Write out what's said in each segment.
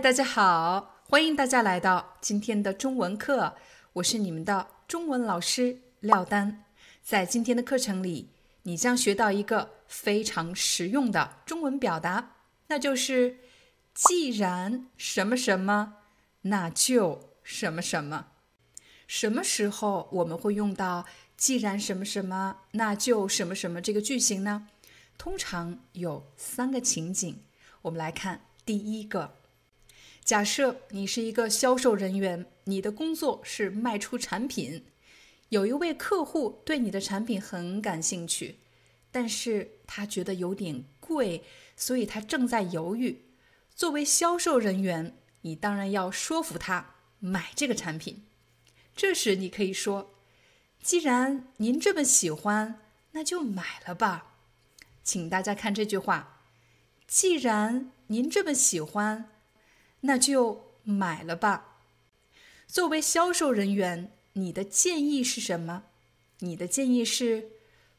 大家好，欢迎大家来到今天的中文课，我是你们的中文老师廖丹。在今天的课程里，你将学到一个非常实用的中文表达，那就是“既然什么什么，那就什么什么”。什么时候我们会用到“既然什么什么，那就什么什么”这个句型呢？通常有三个情景，我们来看第一个。假设你是一个销售人员，你的工作是卖出产品，有一位客户对你的产品很感兴趣，但是他觉得有点贵，所以他正在犹豫。作为销售人员，你当然要说服他买这个产品。这时你可以说：“既然您这么喜欢，那就买了吧。”请大家看这句话：“既然您这么喜欢。”那就买了吧。作为销售人员，你的建议是什么？你的建议是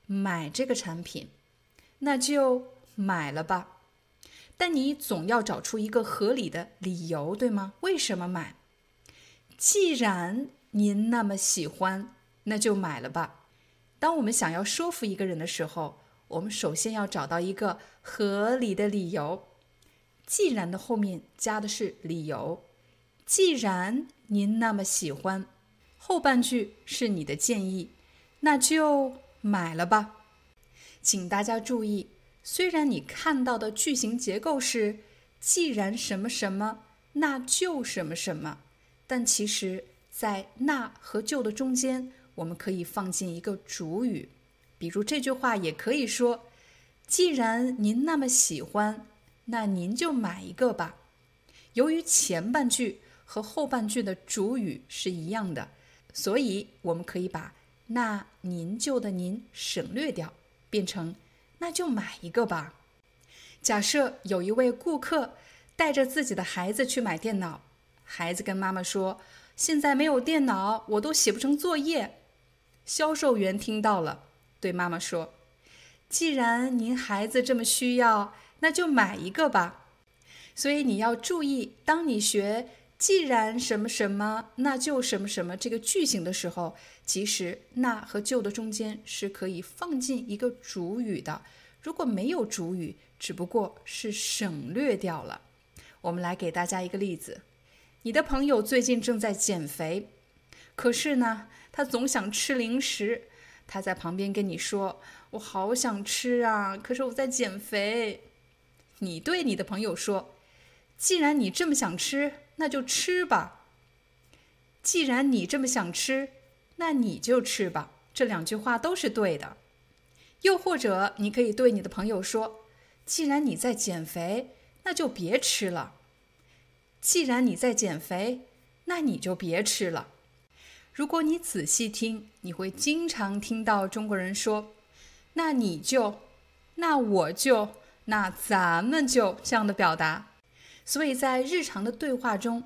买这个产品，那就买了吧。但你总要找出一个合理的理由，对吗？为什么买？既然您那么喜欢，那就买了吧。当我们想要说服一个人的时候，我们首先要找到一个合理的理由。既然的后面加的是理由，既然您那么喜欢，后半句是你的建议，那就买了吧。请大家注意，虽然你看到的句型结构是既然什么什么，那就什么什么，但其实，在那和就的中间，我们可以放进一个主语，比如这句话也可以说：既然您那么喜欢。那您就买一个吧。由于前半句和后半句的主语是一样的，所以我们可以把“那您就”的“您”省略掉，变成“那就买一个吧”。假设有一位顾客带着自己的孩子去买电脑，孩子跟妈妈说：“现在没有电脑，我都写不成作业。”销售员听到了，对妈妈说：“既然您孩子这么需要。”那就买一个吧，所以你要注意，当你学“既然什么什么，那就什么什么”这个句型的时候，其实“那”和“就”的中间是可以放进一个主语的。如果没有主语，只不过是省略掉了。我们来给大家一个例子：你的朋友最近正在减肥，可是呢，他总想吃零食。他在旁边跟你说：“我好想吃啊，可是我在减肥。”你对你的朋友说：“既然你这么想吃，那就吃吧。既然你这么想吃，那你就吃吧。”这两句话都是对的。又或者，你可以对你的朋友说：“既然你在减肥，那就别吃了。既然你在减肥，那你就别吃了。”如果你仔细听，你会经常听到中国人说：“那你就，那我就。”那咱们就这样的表达，所以在日常的对话中，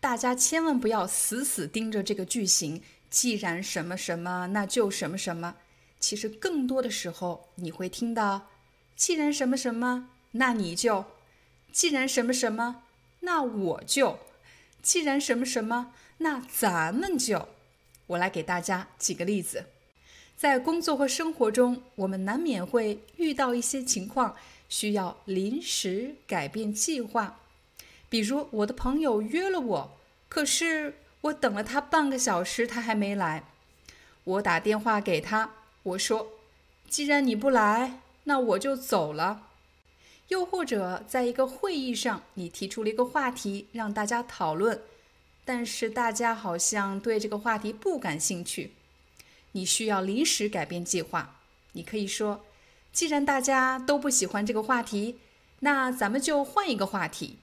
大家千万不要死死盯着这个句型。既然什么什么，那就什么什么。其实更多的时候，你会听到，既然什么什么，那你就；既然什么什么，那我就；既然什么什么，那咱们就。我来给大家举个例子，在工作和生活中，我们难免会遇到一些情况。需要临时改变计划，比如我的朋友约了我，可是我等了他半个小时，他还没来。我打电话给他，我说：“既然你不来，那我就走了。”又或者在一个会议上，你提出了一个话题让大家讨论，但是大家好像对这个话题不感兴趣。你需要临时改变计划。你可以说：“既然大家都不喜欢这个话题，那咱们就换一个话题。”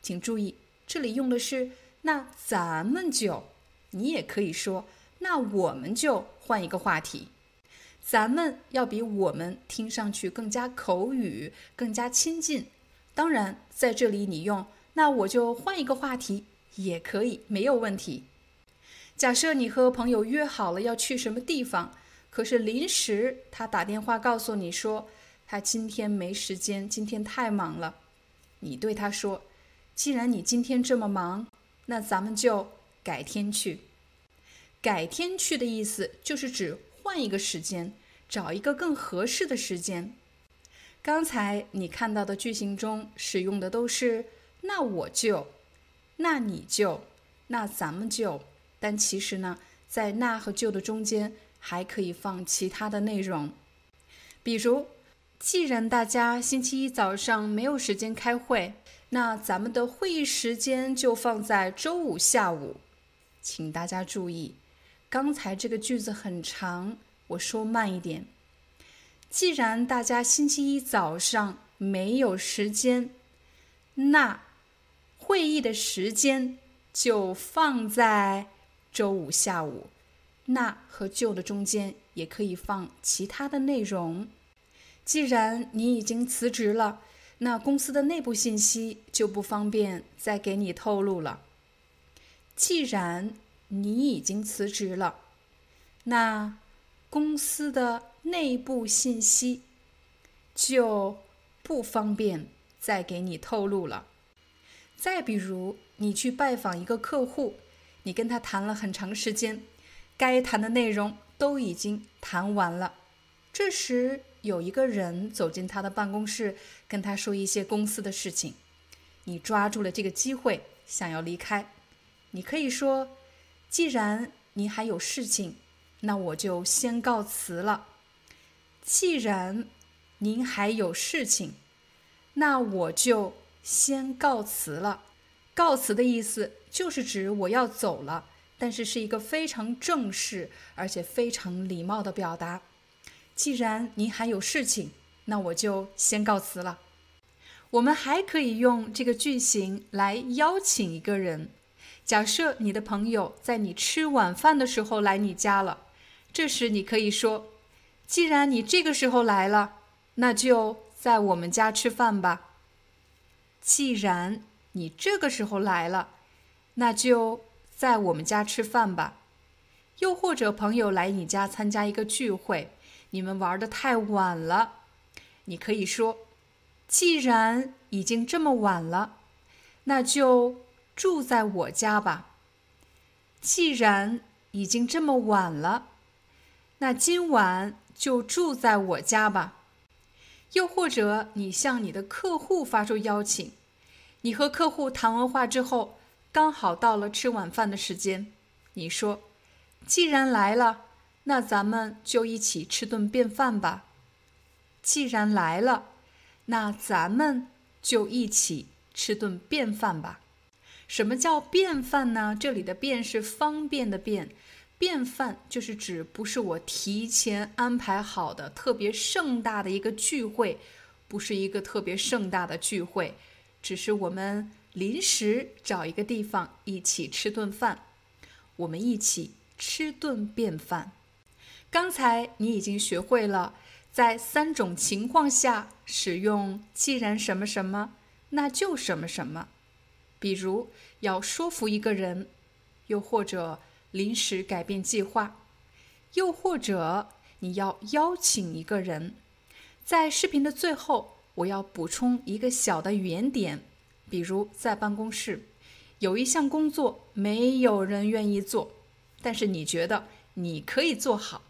请注意，这里用的是“那咱们就”。你也可以说：“那我们就换一个话题。”咱们要比我们听上去更加口语，更加亲近。当然，在这里你用“那我就换一个话题”也可以，没有问题。假设你和朋友约好了要去什么地方，可是临时他打电话告诉你说他今天没时间，今天太忙了。你对他说：“既然你今天这么忙，那咱们就改天去。”改天去的意思就是指换一个时间，找一个更合适的时间。刚才你看到的句型中使用的都是“那我就”“那你就”“那咱们就”。但其实呢，在“那”和“就”的中间还可以放其他的内容，比如，既然大家星期一早上没有时间开会，那咱们的会议时间就放在周五下午。请大家注意，刚才这个句子很长，我说慢一点。既然大家星期一早上没有时间，那会议的时间就放在。周五下午，那和旧的中间也可以放其他的内容。既然你已经辞职了，那公司的内部信息就不方便再给你透露了。既然你已经辞职了，那公司的内部信息就不方便再给你透露了。再比如，你去拜访一个客户。你跟他谈了很长时间，该谈的内容都已经谈完了。这时有一个人走进他的办公室，跟他说一些公司的事情。你抓住了这个机会，想要离开。你可以说：“既然您还有事情，那我就先告辞了。”既然您还有事情，那我就先告辞了。告辞的意思就是指我要走了，但是是一个非常正式而且非常礼貌的表达。既然您还有事情，那我就先告辞了。我们还可以用这个句型来邀请一个人。假设你的朋友在你吃晚饭的时候来你家了，这时你可以说：“既然你这个时候来了，那就在我们家吃饭吧。”既然。你这个时候来了，那就在我们家吃饭吧。又或者朋友来你家参加一个聚会，你们玩的太晚了，你可以说：既然已经这么晚了，那就住在我家吧。既然已经这么晚了，那今晚就住在我家吧。又或者你向你的客户发出邀请。你和客户谈完话之后，刚好到了吃晚饭的时间。你说：“既然来了，那咱们就一起吃顿便饭吧。”既然来了，那咱们就一起吃顿便饭吧。什么叫便饭呢？这里的“便”是方便的“便”，便饭就是指不是我提前安排好的特别盛大的一个聚会，不是一个特别盛大的聚会。只是我们临时找一个地方一起吃顿饭，我们一起吃顿便饭。刚才你已经学会了在三种情况下使用“既然什么什么，那就什么什么”。比如要说服一个人，又或者临时改变计划，又或者你要邀请一个人。在视频的最后。我要补充一个小的语言点，比如在办公室有一项工作没有人愿意做，但是你觉得你可以做好，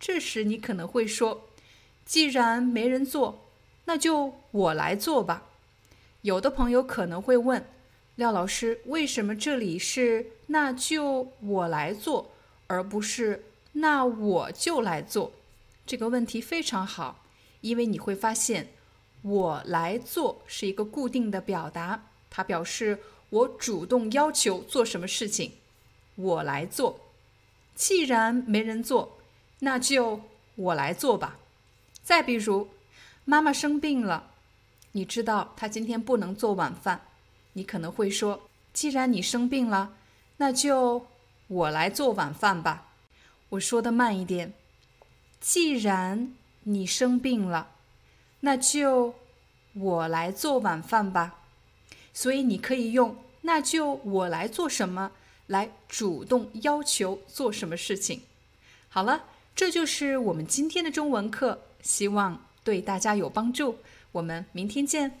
这时你可能会说：“既然没人做，那就我来做吧。”有的朋友可能会问廖老师：“为什么这里是那就我来做，而不是那我就来做？”这个问题非常好，因为你会发现。我来做是一个固定的表达，它表示我主动要求做什么事情，我来做。既然没人做，那就我来做吧。再比如，妈妈生病了，你知道她今天不能做晚饭，你可能会说：“既然你生病了，那就我来做晚饭吧。”我说的慢一点。既然你生病了，那就我来做晚饭吧。所以你可以用“那就我来做什么”来主动要求做什么事情。好了，这就是我们今天的中文课，希望对大家有帮助。我们明天见。